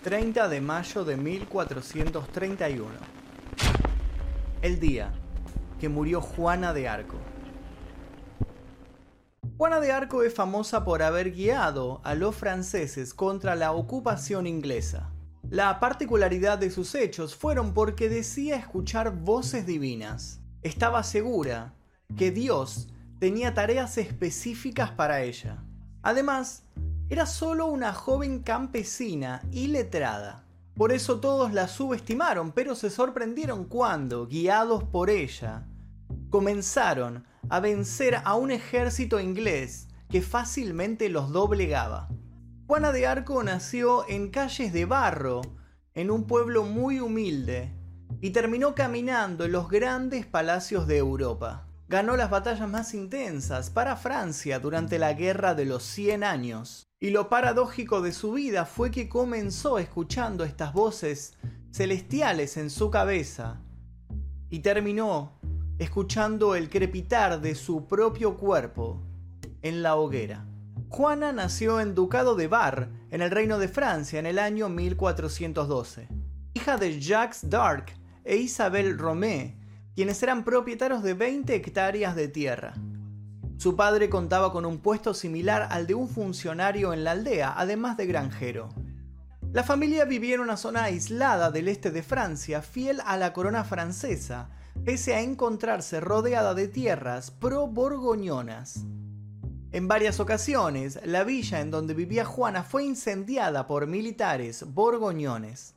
30 de mayo de 1431. El día que murió Juana de Arco. Juana de Arco es famosa por haber guiado a los franceses contra la ocupación inglesa. La particularidad de sus hechos fueron porque decía escuchar voces divinas. Estaba segura que Dios tenía tareas específicas para ella. Además, era solo una joven campesina y letrada. Por eso todos la subestimaron, pero se sorprendieron cuando, guiados por ella, comenzaron a vencer a un ejército inglés que fácilmente los doblegaba. Juana de Arco nació en calles de barro, en un pueblo muy humilde, y terminó caminando en los grandes palacios de Europa ganó las batallas más intensas para Francia durante la Guerra de los 100 años. Y lo paradójico de su vida fue que comenzó escuchando estas voces celestiales en su cabeza y terminó escuchando el crepitar de su propio cuerpo en la hoguera. Juana nació en Ducado de Bar, en el Reino de Francia, en el año 1412. Hija de Jacques d'Arc e Isabel Romé, quienes eran propietarios de 20 hectáreas de tierra. Su padre contaba con un puesto similar al de un funcionario en la aldea, además de granjero. La familia vivía en una zona aislada del este de Francia, fiel a la corona francesa, pese a encontrarse rodeada de tierras pro-borgoñonas. En varias ocasiones, la villa en donde vivía Juana fue incendiada por militares borgoñones.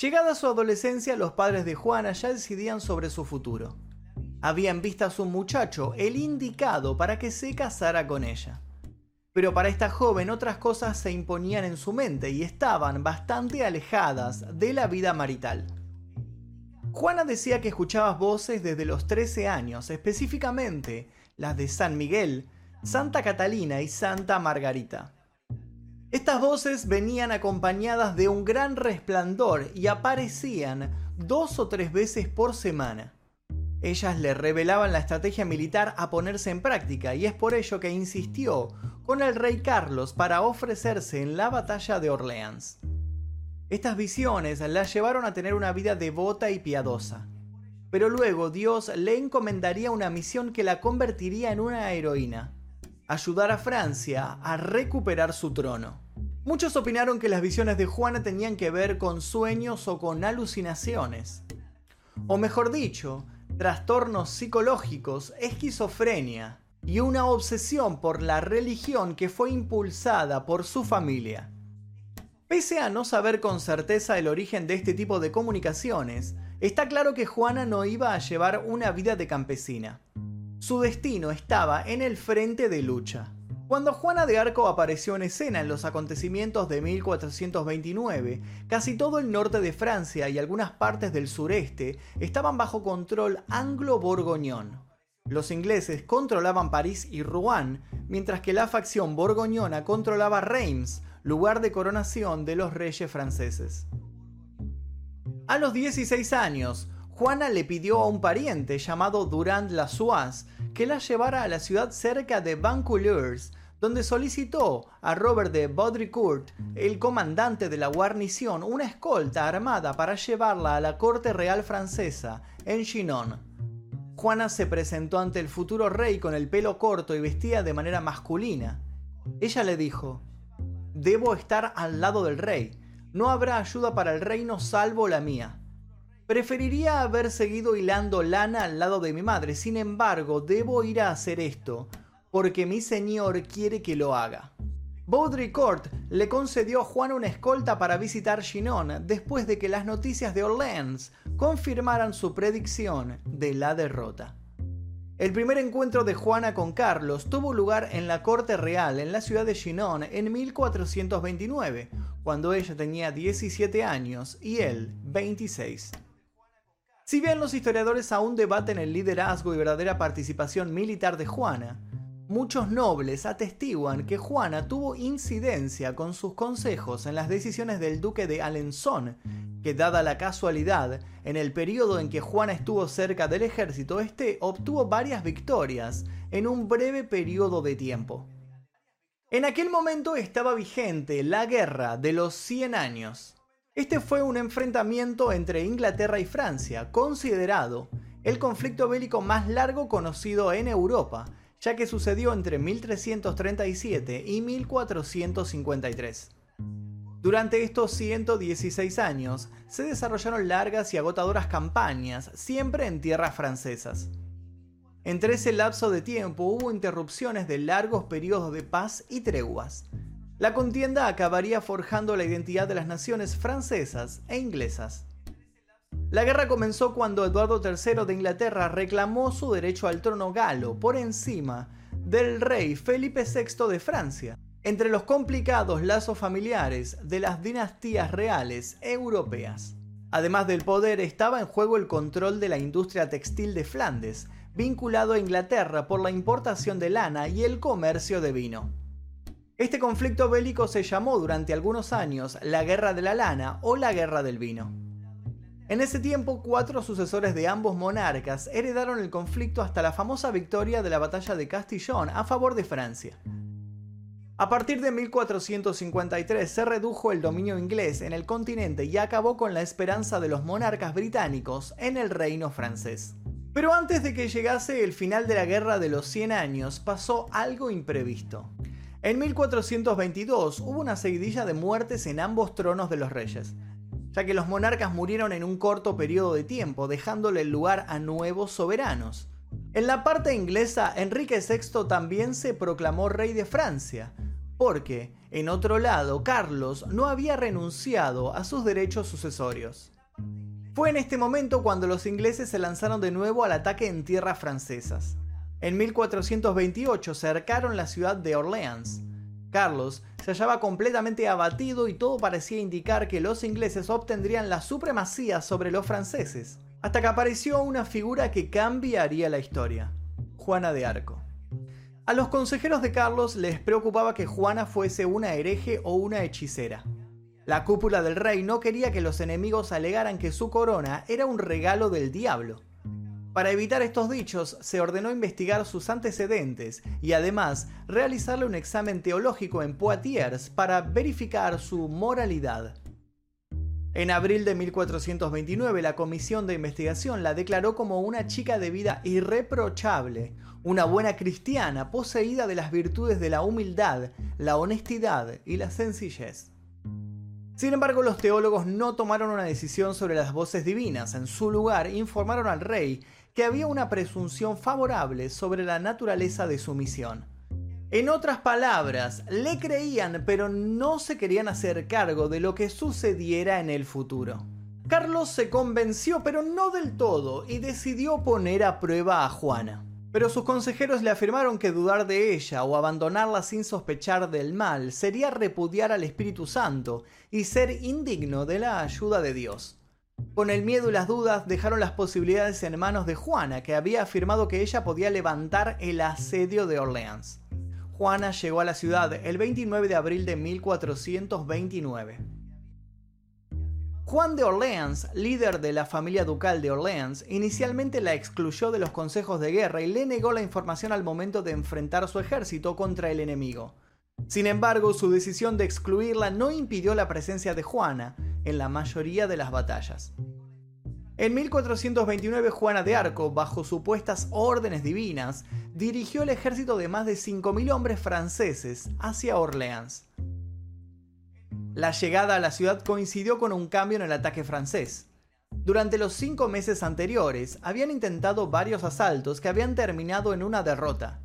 Llegada su adolescencia, los padres de Juana ya decidían sobre su futuro. Habían visto a su muchacho el indicado para que se casara con ella. Pero para esta joven otras cosas se imponían en su mente y estaban bastante alejadas de la vida marital. Juana decía que escuchaba voces desde los 13 años, específicamente las de San Miguel, Santa Catalina y Santa Margarita. Estas voces venían acompañadas de un gran resplandor y aparecían dos o tres veces por semana. Ellas le revelaban la estrategia militar a ponerse en práctica y es por ello que insistió con el rey Carlos para ofrecerse en la batalla de Orleans. Estas visiones la llevaron a tener una vida devota y piadosa. Pero luego Dios le encomendaría una misión que la convertiría en una heroína ayudar a Francia a recuperar su trono. Muchos opinaron que las visiones de Juana tenían que ver con sueños o con alucinaciones. O mejor dicho, trastornos psicológicos, esquizofrenia y una obsesión por la religión que fue impulsada por su familia. Pese a no saber con certeza el origen de este tipo de comunicaciones, está claro que Juana no iba a llevar una vida de campesina. Su destino estaba en el frente de lucha. Cuando Juana de Arco apareció en escena en los acontecimientos de 1429, casi todo el norte de Francia y algunas partes del sureste estaban bajo control anglo-borgoñón. Los ingleses controlaban París y Rouen, mientras que la facción borgoñona controlaba Reims, lugar de coronación de los reyes franceses. A los 16 años, Juana le pidió a un pariente llamado Durand Lassois que la llevara a la ciudad cerca de Vancouleurs, donde solicitó a Robert de Baudricourt, el comandante de la guarnición, una escolta armada para llevarla a la corte real francesa en Chinon. Juana se presentó ante el futuro rey con el pelo corto y vestida de manera masculina. Ella le dijo, Debo estar al lado del rey, no habrá ayuda para el reino salvo la mía. Preferiría haber seguido hilando lana al lado de mi madre, sin embargo, debo ir a hacer esto, porque mi señor quiere que lo haga. Baudricourt le concedió a Juan una escolta para visitar Chinon después de que las noticias de Orleans confirmaran su predicción de la derrota. El primer encuentro de Juana con Carlos tuvo lugar en la corte real en la ciudad de Chinon en 1429, cuando ella tenía 17 años y él 26. Si bien los historiadores aún debaten el liderazgo y verdadera participación militar de Juana, muchos nobles atestiguan que Juana tuvo incidencia con sus consejos en las decisiones del duque de Alençon, que dada la casualidad, en el periodo en que Juana estuvo cerca del ejército, este obtuvo varias victorias en un breve periodo de tiempo. En aquel momento estaba vigente la Guerra de los 100 años. Este fue un enfrentamiento entre Inglaterra y Francia, considerado el conflicto bélico más largo conocido en Europa, ya que sucedió entre 1337 y 1453. Durante estos 116 años se desarrollaron largas y agotadoras campañas, siempre en tierras francesas. Entre ese lapso de tiempo hubo interrupciones de largos periodos de paz y treguas. La contienda acabaría forjando la identidad de las naciones francesas e inglesas. La guerra comenzó cuando Eduardo III de Inglaterra reclamó su derecho al trono galo por encima del rey Felipe VI de Francia, entre los complicados lazos familiares de las dinastías reales europeas. Además del poder estaba en juego el control de la industria textil de Flandes, vinculado a Inglaterra por la importación de lana y el comercio de vino. Este conflicto bélico se llamó durante algunos años la Guerra de la Lana o la Guerra del Vino. En ese tiempo, cuatro sucesores de ambos monarcas heredaron el conflicto hasta la famosa victoria de la batalla de Castillon a favor de Francia. A partir de 1453 se redujo el dominio inglés en el continente y acabó con la esperanza de los monarcas británicos en el reino francés. Pero antes de que llegase el final de la Guerra de los 100 años pasó algo imprevisto. En 1422 hubo una seguidilla de muertes en ambos tronos de los reyes, ya que los monarcas murieron en un corto periodo de tiempo, dejándole el lugar a nuevos soberanos. En la parte inglesa, Enrique VI también se proclamó rey de Francia, porque, en otro lado, Carlos no había renunciado a sus derechos sucesorios. Fue en este momento cuando los ingleses se lanzaron de nuevo al ataque en tierras francesas. En 1428 cercaron la ciudad de Orleans. Carlos se hallaba completamente abatido y todo parecía indicar que los ingleses obtendrían la supremacía sobre los franceses, hasta que apareció una figura que cambiaría la historia, Juana de Arco. A los consejeros de Carlos les preocupaba que Juana fuese una hereje o una hechicera. La cúpula del rey no quería que los enemigos alegaran que su corona era un regalo del diablo. Para evitar estos dichos, se ordenó investigar sus antecedentes y además realizarle un examen teológico en Poitiers para verificar su moralidad. En abril de 1429, la comisión de investigación la declaró como una chica de vida irreprochable, una buena cristiana poseída de las virtudes de la humildad, la honestidad y la sencillez. Sin embargo, los teólogos no tomaron una decisión sobre las voces divinas. En su lugar, informaron al rey que había una presunción favorable sobre la naturaleza de su misión. En otras palabras, le creían pero no se querían hacer cargo de lo que sucediera en el futuro. Carlos se convenció pero no del todo y decidió poner a prueba a Juana. Pero sus consejeros le afirmaron que dudar de ella o abandonarla sin sospechar del mal sería repudiar al Espíritu Santo y ser indigno de la ayuda de Dios. Con el miedo y las dudas dejaron las posibilidades en manos de Juana, que había afirmado que ella podía levantar el asedio de Orleans. Juana llegó a la ciudad el 29 de abril de 1429. Juan de Orleans, líder de la familia ducal de Orleans, inicialmente la excluyó de los consejos de guerra y le negó la información al momento de enfrentar su ejército contra el enemigo. Sin embargo, su decisión de excluirla no impidió la presencia de Juana en la mayoría de las batallas. En 1429 Juana de Arco, bajo supuestas órdenes divinas, dirigió el ejército de más de 5.000 hombres franceses hacia Orleans. La llegada a la ciudad coincidió con un cambio en el ataque francés. Durante los cinco meses anteriores habían intentado varios asaltos que habían terminado en una derrota.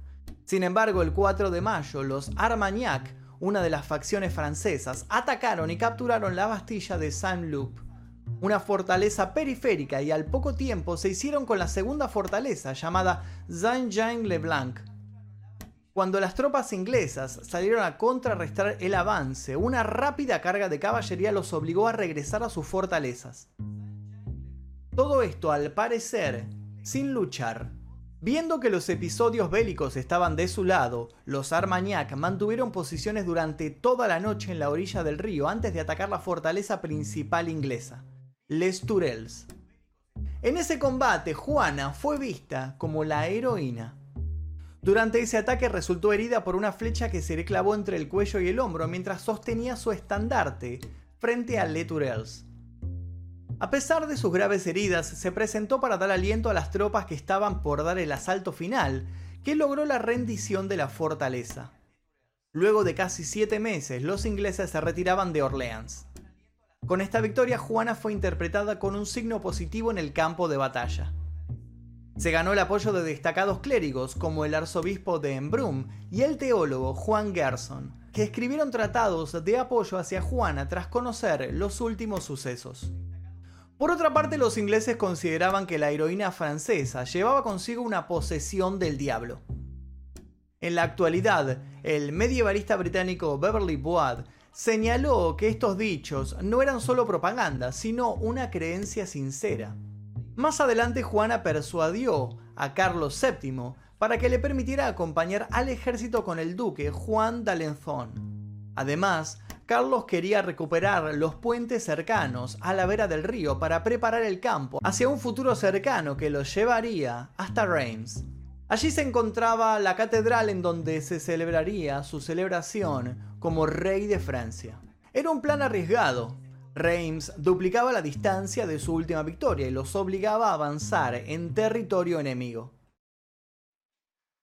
Sin embargo, el 4 de mayo, los Armagnac, una de las facciones francesas, atacaron y capturaron la Bastilla de Saint-Loup, una fortaleza periférica, y al poco tiempo se hicieron con la segunda fortaleza llamada Saint-Jean-le-Blanc, cuando las tropas inglesas salieron a contrarrestar el avance, una rápida carga de caballería los obligó a regresar a sus fortalezas. Todo esto, al parecer, sin luchar. Viendo que los episodios bélicos estaban de su lado, los Armagnac mantuvieron posiciones durante toda la noche en la orilla del río antes de atacar la fortaleza principal inglesa, Les Tourelles. En ese combate, Juana fue vista como la heroína. Durante ese ataque resultó herida por una flecha que se le clavó entre el cuello y el hombro mientras sostenía su estandarte frente a Les Tourelles. A pesar de sus graves heridas, se presentó para dar aliento a las tropas que estaban por dar el asalto final, que logró la rendición de la fortaleza. Luego de casi siete meses, los ingleses se retiraban de Orleans. Con esta victoria, Juana fue interpretada con un signo positivo en el campo de batalla. Se ganó el apoyo de destacados clérigos como el arzobispo de Embrun y el teólogo Juan Gerson, que escribieron tratados de apoyo hacia Juana tras conocer los últimos sucesos. Por otra parte, los ingleses consideraban que la heroína francesa llevaba consigo una posesión del diablo. En la actualidad, el medievalista británico Beverly Boad señaló que estos dichos no eran solo propaganda, sino una creencia sincera. Más adelante Juana persuadió a Carlos VII para que le permitiera acompañar al ejército con el duque Juan d'Alençon. Además, Carlos quería recuperar los puentes cercanos a la vera del río para preparar el campo hacia un futuro cercano que los llevaría hasta Reims. Allí se encontraba la catedral en donde se celebraría su celebración como rey de Francia. Era un plan arriesgado, Reims duplicaba la distancia de su última victoria y los obligaba a avanzar en territorio enemigo.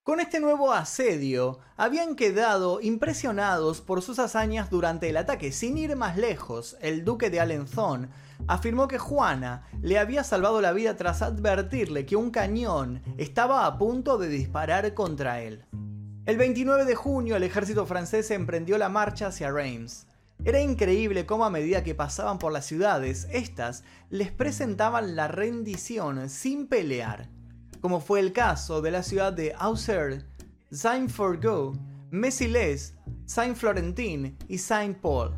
Con este nuevo asedio, habían quedado impresionados por sus hazañas durante el ataque. Sin ir más lejos, el duque de Alençon afirmó que Juana le había salvado la vida tras advertirle que un cañón estaba a punto de disparar contra él. El 29 de junio el ejército francés emprendió la marcha hacia Reims. Era increíble cómo a medida que pasaban por las ciudades, éstas les presentaban la rendición sin pelear, como fue el caso de la ciudad de Auxerre, Saint-Forgot, Messiles, Saint-Florentin y Saint-Paul.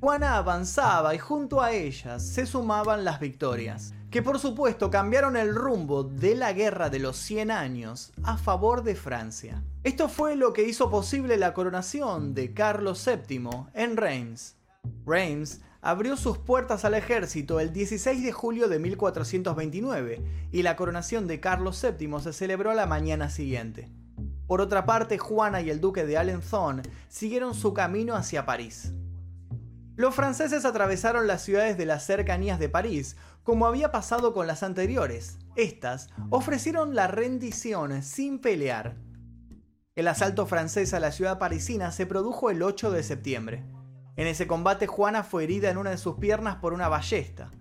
Juana avanzaba y junto a ellas se sumaban las victorias, que por supuesto cambiaron el rumbo de la guerra de los 100 años a favor de Francia. Esto fue lo que hizo posible la coronación de Carlos VII en Reims. Reims abrió sus puertas al ejército el 16 de julio de 1429 y la coronación de Carlos VII se celebró la mañana siguiente. Por otra parte, Juana y el duque de Alençon siguieron su camino hacia París. Los franceses atravesaron las ciudades de las cercanías de París, como había pasado con las anteriores. Estas ofrecieron la rendición sin pelear. El asalto francés a la ciudad parisina se produjo el 8 de septiembre. En ese combate Juana fue herida en una de sus piernas por una ballesta.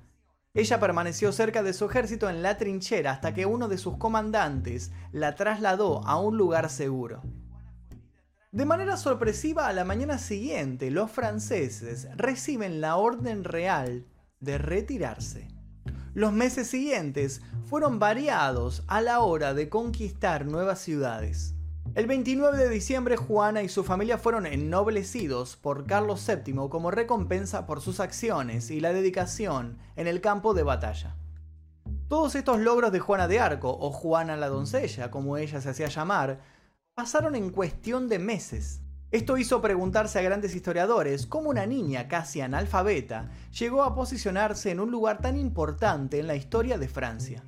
Ella permaneció cerca de su ejército en la trinchera hasta que uno de sus comandantes la trasladó a un lugar seguro. De manera sorpresiva, a la mañana siguiente, los franceses reciben la orden real de retirarse. Los meses siguientes fueron variados a la hora de conquistar nuevas ciudades. El 29 de diciembre, Juana y su familia fueron ennoblecidos por Carlos VII como recompensa por sus acciones y la dedicación en el campo de batalla. Todos estos logros de Juana de Arco, o Juana la doncella, como ella se hacía llamar, pasaron en cuestión de meses. Esto hizo preguntarse a grandes historiadores cómo una niña casi analfabeta llegó a posicionarse en un lugar tan importante en la historia de Francia.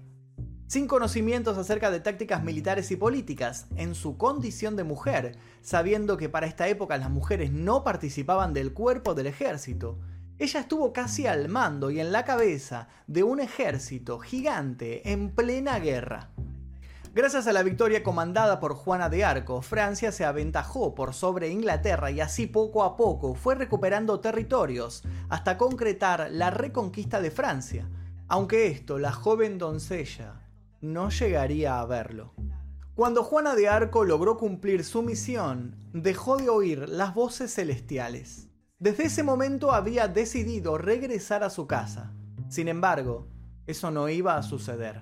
Sin conocimientos acerca de tácticas militares y políticas, en su condición de mujer, sabiendo que para esta época las mujeres no participaban del cuerpo del ejército, ella estuvo casi al mando y en la cabeza de un ejército gigante en plena guerra. Gracias a la victoria comandada por Juana de Arco, Francia se aventajó por sobre Inglaterra y así poco a poco fue recuperando territorios hasta concretar la reconquista de Francia, aunque esto la joven doncella no llegaría a verlo. Cuando Juana de Arco logró cumplir su misión, dejó de oír las voces celestiales. Desde ese momento había decidido regresar a su casa. Sin embargo, eso no iba a suceder.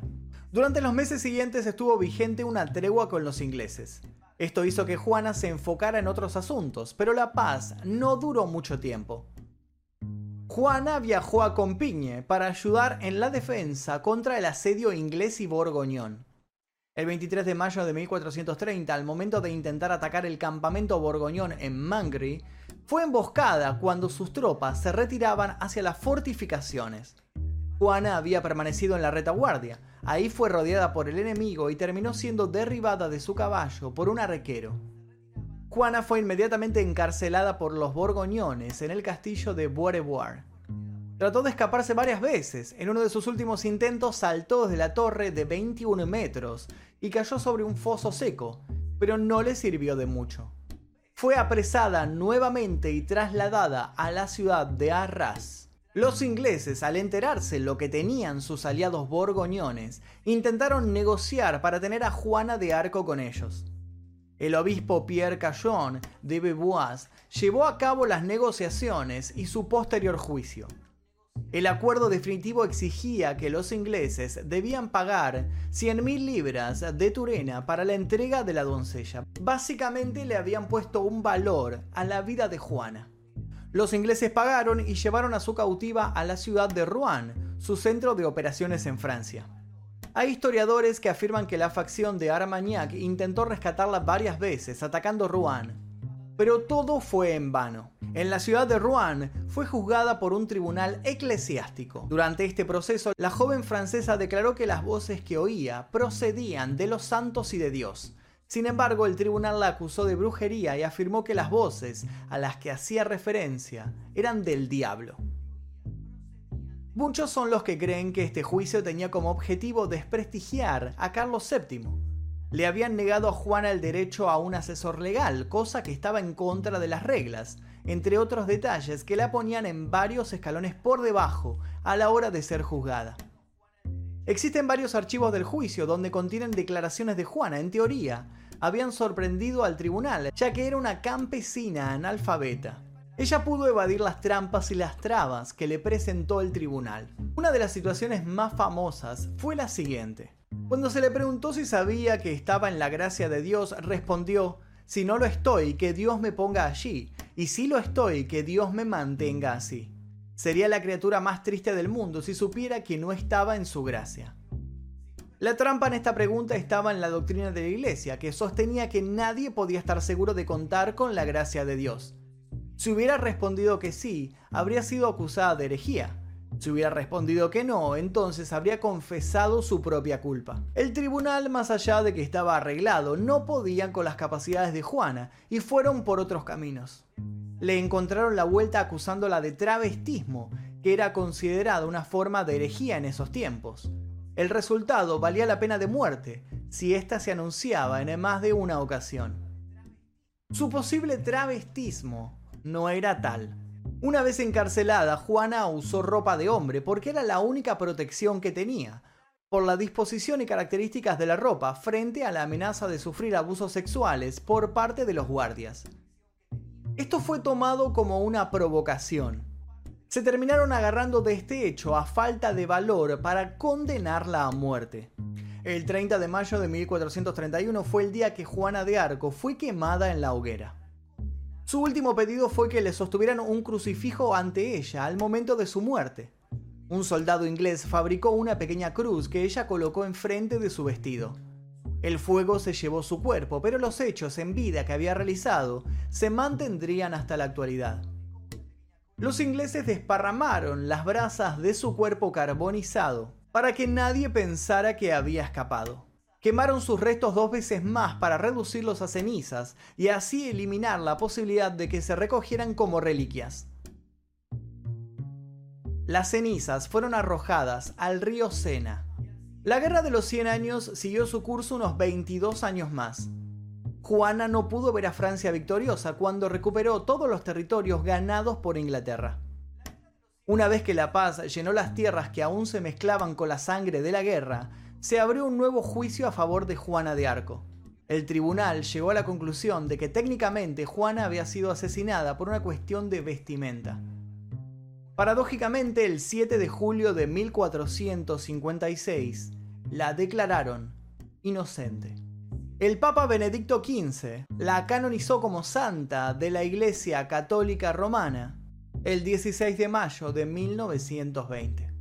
Durante los meses siguientes estuvo vigente una tregua con los ingleses. Esto hizo que Juana se enfocara en otros asuntos, pero la paz no duró mucho tiempo. Juana viajó a Compigne para ayudar en la defensa contra el asedio inglés y borgoñón. El 23 de mayo de 1430, al momento de intentar atacar el campamento borgoñón en Mangry, fue emboscada cuando sus tropas se retiraban hacia las fortificaciones. Juana había permanecido en la retaguardia. Ahí fue rodeada por el enemigo y terminó siendo derribada de su caballo por un arrequero. Juana fue inmediatamente encarcelada por los borgoñones en el castillo de Beaurevoir. Trató de escaparse varias veces. En uno de sus últimos intentos saltó desde la torre de 21 metros y cayó sobre un foso seco, pero no le sirvió de mucho. Fue apresada nuevamente y trasladada a la ciudad de Arras. Los ingleses, al enterarse lo que tenían sus aliados borgoñones, intentaron negociar para tener a Juana de Arco con ellos. El obispo Pierre Callon de Beauvois llevó a cabo las negociaciones y su posterior juicio. El acuerdo definitivo exigía que los ingleses debían pagar 100.000 libras de Turena para la entrega de la doncella. Básicamente le habían puesto un valor a la vida de Juana. Los ingleses pagaron y llevaron a su cautiva a la ciudad de Rouen, su centro de operaciones en Francia. Hay historiadores que afirman que la facción de Armagnac intentó rescatarla varias veces, atacando Rouen, pero todo fue en vano. En la ciudad de Rouen fue juzgada por un tribunal eclesiástico. Durante este proceso, la joven francesa declaró que las voces que oía procedían de los santos y de Dios. Sin embargo, el tribunal la acusó de brujería y afirmó que las voces a las que hacía referencia eran del diablo. Muchos son los que creen que este juicio tenía como objetivo desprestigiar a Carlos VII, le habían negado a Juana el derecho a un asesor legal, cosa que estaba en contra de las reglas, entre otros detalles que la ponían en varios escalones por debajo a la hora de ser juzgada. Existen varios archivos del juicio donde contienen declaraciones de Juana, en teoría, habían sorprendido al tribunal, ya que era una campesina analfabeta. Ella pudo evadir las trampas y las trabas que le presentó el tribunal. Una de las situaciones más famosas fue la siguiente. Cuando se le preguntó si sabía que estaba en la gracia de Dios, respondió, si no lo estoy, que Dios me ponga allí, y si lo estoy, que Dios me mantenga así. Sería la criatura más triste del mundo si supiera que no estaba en su gracia. La trampa en esta pregunta estaba en la doctrina de la Iglesia, que sostenía que nadie podía estar seguro de contar con la gracia de Dios. Si hubiera respondido que sí, habría sido acusada de herejía, si hubiera respondido que no, entonces habría confesado su propia culpa. El tribunal, más allá de que estaba arreglado, no podían con las capacidades de Juana y fueron por otros caminos. Le encontraron la vuelta acusándola de travestismo, que era considerada una forma de herejía en esos tiempos. El resultado valía la pena de muerte, si ésta se anunciaba en más de una ocasión. Su posible travestismo no era tal. Una vez encarcelada, Juana usó ropa de hombre porque era la única protección que tenía, por la disposición y características de la ropa frente a la amenaza de sufrir abusos sexuales por parte de los guardias. Esto fue tomado como una provocación. Se terminaron agarrando de este hecho a falta de valor para condenarla a muerte. El 30 de mayo de 1431 fue el día que Juana de Arco fue quemada en la hoguera. Su último pedido fue que le sostuvieran un crucifijo ante ella al momento de su muerte. Un soldado inglés fabricó una pequeña cruz que ella colocó enfrente de su vestido. El fuego se llevó su cuerpo, pero los hechos en vida que había realizado se mantendrían hasta la actualidad. Los ingleses desparramaron las brasas de su cuerpo carbonizado para que nadie pensara que había escapado. Quemaron sus restos dos veces más para reducirlos a cenizas y así eliminar la posibilidad de que se recogieran como reliquias. Las cenizas fueron arrojadas al río Sena. La Guerra de los 100 años siguió su curso unos 22 años más. Juana no pudo ver a Francia victoriosa cuando recuperó todos los territorios ganados por Inglaterra. Una vez que la paz llenó las tierras que aún se mezclaban con la sangre de la guerra, se abrió un nuevo juicio a favor de Juana de Arco. El tribunal llegó a la conclusión de que técnicamente Juana había sido asesinada por una cuestión de vestimenta. Paradójicamente, el 7 de julio de 1456, la declararon inocente. El Papa Benedicto XV la canonizó como santa de la Iglesia Católica Romana el 16 de mayo de 1920.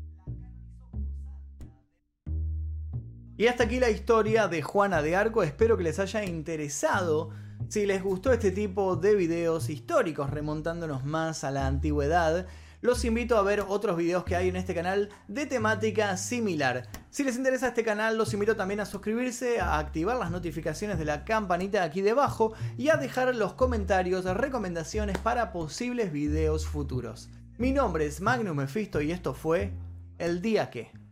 Y hasta aquí la historia de Juana de Arco, espero que les haya interesado. Si les gustó este tipo de videos históricos remontándonos más a la antigüedad, los invito a ver otros videos que hay en este canal de temática similar. Si les interesa este canal, los invito también a suscribirse, a activar las notificaciones de la campanita aquí debajo y a dejar los comentarios, recomendaciones para posibles videos futuros. Mi nombre es Magnum Mephisto y esto fue El Día Que.